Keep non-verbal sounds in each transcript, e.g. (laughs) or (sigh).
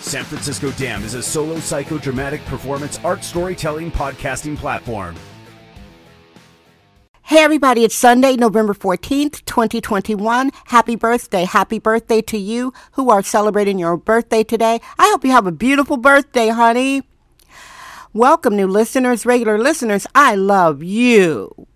San Francisco Dam is a solo psychodramatic performance art storytelling podcasting platform. Hey everybody, it's Sunday, November 14th, 2021. Happy birthday. Happy birthday to you who are celebrating your birthday today. I hope you have a beautiful birthday, honey. Welcome, new listeners, regular listeners. I love you.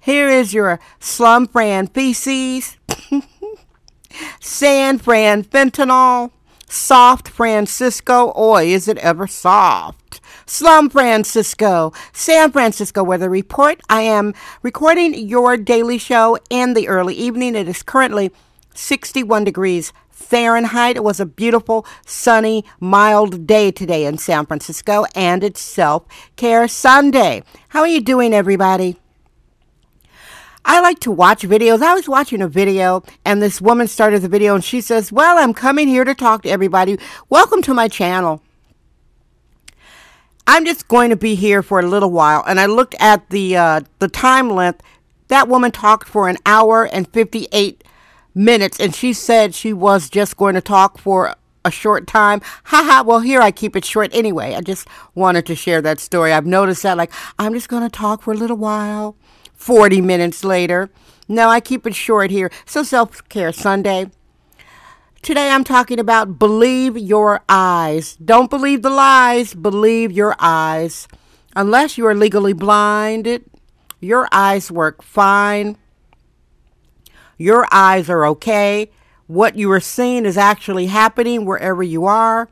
Here is your slum Fran feces, (laughs) San Fran fentanyl, soft Francisco. Oi, is it ever soft? Slum Francisco, San Francisco Weather Report. I am recording your daily show in the early evening. It is currently 61 degrees Fahrenheit. It was a beautiful, sunny, mild day today in San Francisco, and it's Self Care Sunday. How are you doing, everybody? I like to watch videos. I was watching a video and this woman started the video and she says, Well, I'm coming here to talk to everybody. Welcome to my channel. I'm just going to be here for a little while. And I looked at the uh, the time length. That woman talked for an hour and 58 minutes, and she said she was just going to talk for a short time. Haha, well, here I keep it short anyway. I just wanted to share that story. I've noticed that, like, I'm just going to talk for a little while. 40 minutes later. No, I keep it short here. So, Self Care Sunday. Today I'm talking about believe your eyes. Don't believe the lies, believe your eyes. Unless you are legally blinded, your eyes work fine. Your eyes are okay. What you are seeing is actually happening wherever you are.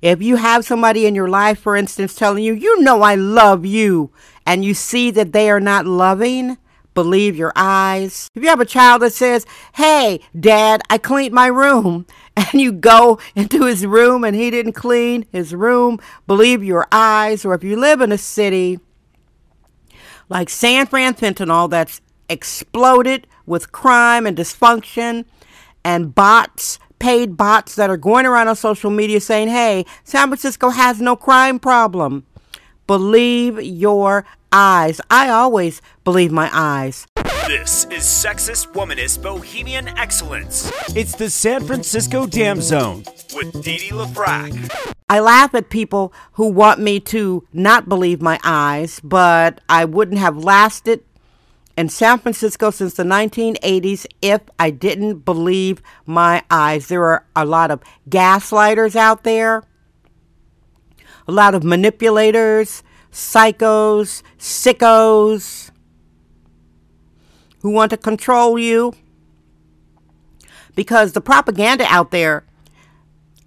If you have somebody in your life, for instance, telling you, you know, I love you, and you see that they are not loving, believe your eyes. If you have a child that says, Hey, dad, I cleaned my room, (laughs) and you go into his room and he didn't clean his room, believe your eyes. Or if you live in a city like San Fran fentanyl that's exploded with crime and dysfunction and bots, paid bots that are going around on social media saying, Hey, San Francisco has no crime problem. Believe your eyes. I always believe my eyes. This is Sexist Womanist Bohemian Excellence. It's the San Francisco Dam Zone with Dee LaFrac. I laugh at people who want me to not believe my eyes, but I wouldn't have lasted in San Francisco since the 1980s if I didn't believe my eyes. There are a lot of gaslighters out there, a lot of manipulators, psychos, sickos who want to control you. Because the propaganda out there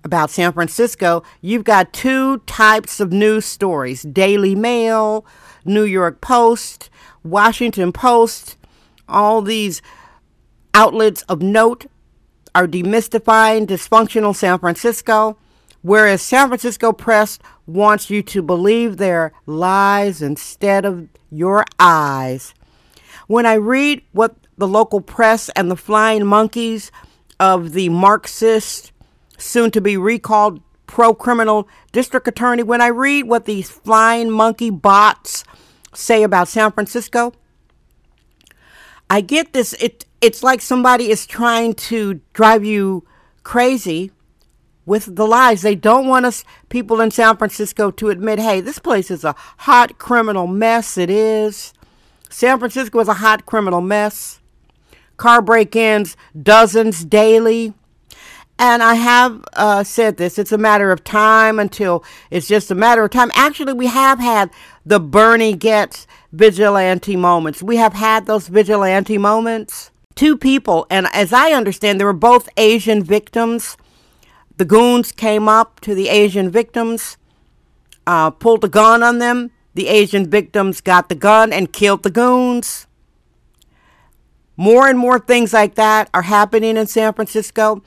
about San Francisco, you've got two types of news stories. Daily Mail, New York Post, Washington Post, all these outlets of note are demystifying dysfunctional San Francisco, whereas San Francisco Press wants you to believe their lies instead of your eyes. When I read what the local press and the flying monkeys of the Marxist, soon to be recalled pro criminal district attorney, when I read what these flying monkey bots say about San Francisco, I get this. It, it's like somebody is trying to drive you crazy with the lies. They don't want us people in San Francisco to admit, hey, this place is a hot criminal mess. It is. San Francisco is a hot criminal mess. Car break ins, dozens daily. And I have uh, said this it's a matter of time until it's just a matter of time. Actually, we have had the Bernie Goetz vigilante moments. We have had those vigilante moments. Two people, and as I understand, they were both Asian victims. The goons came up to the Asian victims, uh, pulled a gun on them. The Asian victims got the gun and killed the goons. More and more things like that are happening in San Francisco.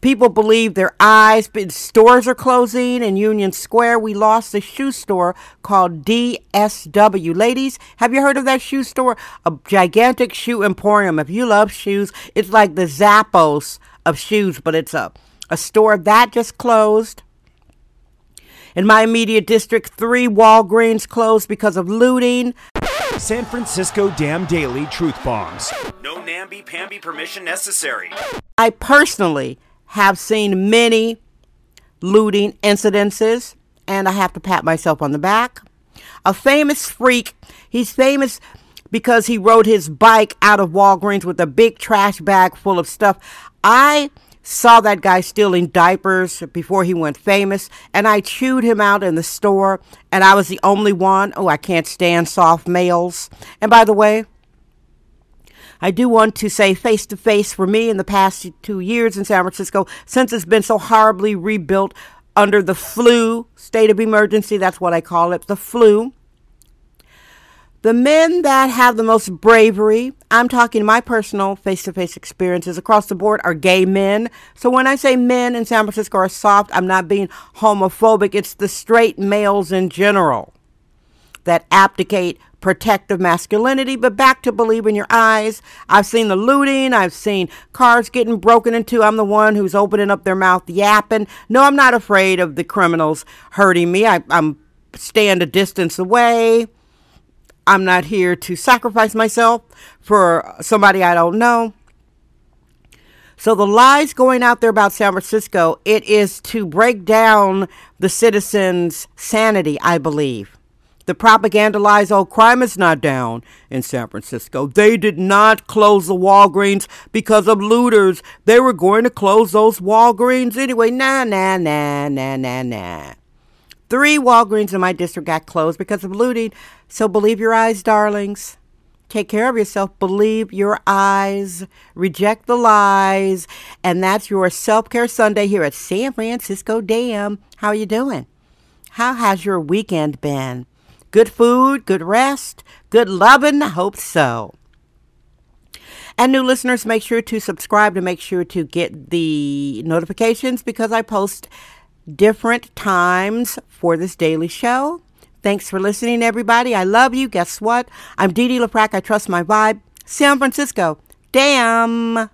People believe their eyes, stores are closing in Union Square. We lost a shoe store called DSW. Ladies, have you heard of that shoe store? A gigantic shoe emporium. If you love shoes, it's like the Zappos of shoes, but it's a, a store that just closed. In my immediate district, three Walgreens closed because of looting. San Francisco Dam Daily Truth Bombs. No namby-pamby permission necessary. I personally have seen many looting incidences, and I have to pat myself on the back. A famous freak, he's famous because he rode his bike out of Walgreens with a big trash bag full of stuff. I saw that guy stealing diapers before he went famous, and I chewed him out in the store, and I was the only one. Oh, I can't stand soft males. And by the way, I do want to say face to face for me in the past two years in San Francisco, since it's been so horribly rebuilt under the flu state of emergency, that's what I call it, the flu. The men that have the most bravery, I'm talking my personal face to face experiences across the board, are gay men. So when I say men in San Francisco are soft, I'm not being homophobic. It's the straight males in general that abdicate protective masculinity. But back to believe in your eyes. I've seen the looting, I've seen cars getting broken into. I'm the one who's opening up their mouth yapping. No, I'm not afraid of the criminals hurting me. I, I'm stand a distance away. I'm not here to sacrifice myself for somebody I don't know. So the lies going out there about San Francisco, it is to break down the citizens' sanity, I believe. The propaganda lies, oh, crime is not down in San Francisco. They did not close the Walgreens because of looters. They were going to close those Walgreens anyway. Nah, nah, nah, nah, nah, nah. Three Walgreens in my district got closed because of looting. So believe your eyes, darlings. Take care of yourself. Believe your eyes. Reject the lies. And that's your self care Sunday here at San Francisco Dam. How are you doing? How has your weekend been? Good food, good rest, good loving? I hope so. And new listeners, make sure to subscribe to make sure to get the notifications because I post different times for this daily show. Thanks for listening, everybody. I love you. Guess what? I'm Dee Dee. I trust my vibe. San Francisco. Damn.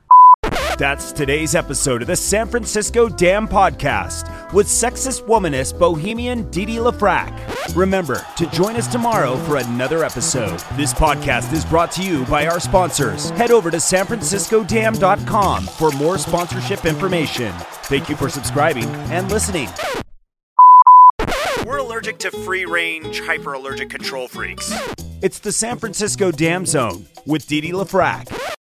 That's today's episode of the San Francisco Dam Podcast with sexist womanist bohemian Dee Dee LaFrac. Remember to join us tomorrow for another episode. This podcast is brought to you by our sponsors. Head over to sanfranciscodam.com for more sponsorship information. Thank you for subscribing and listening. Allergic to free range, hyperallergic control freaks. It's the San Francisco Dam Zone with Didi LaFrac.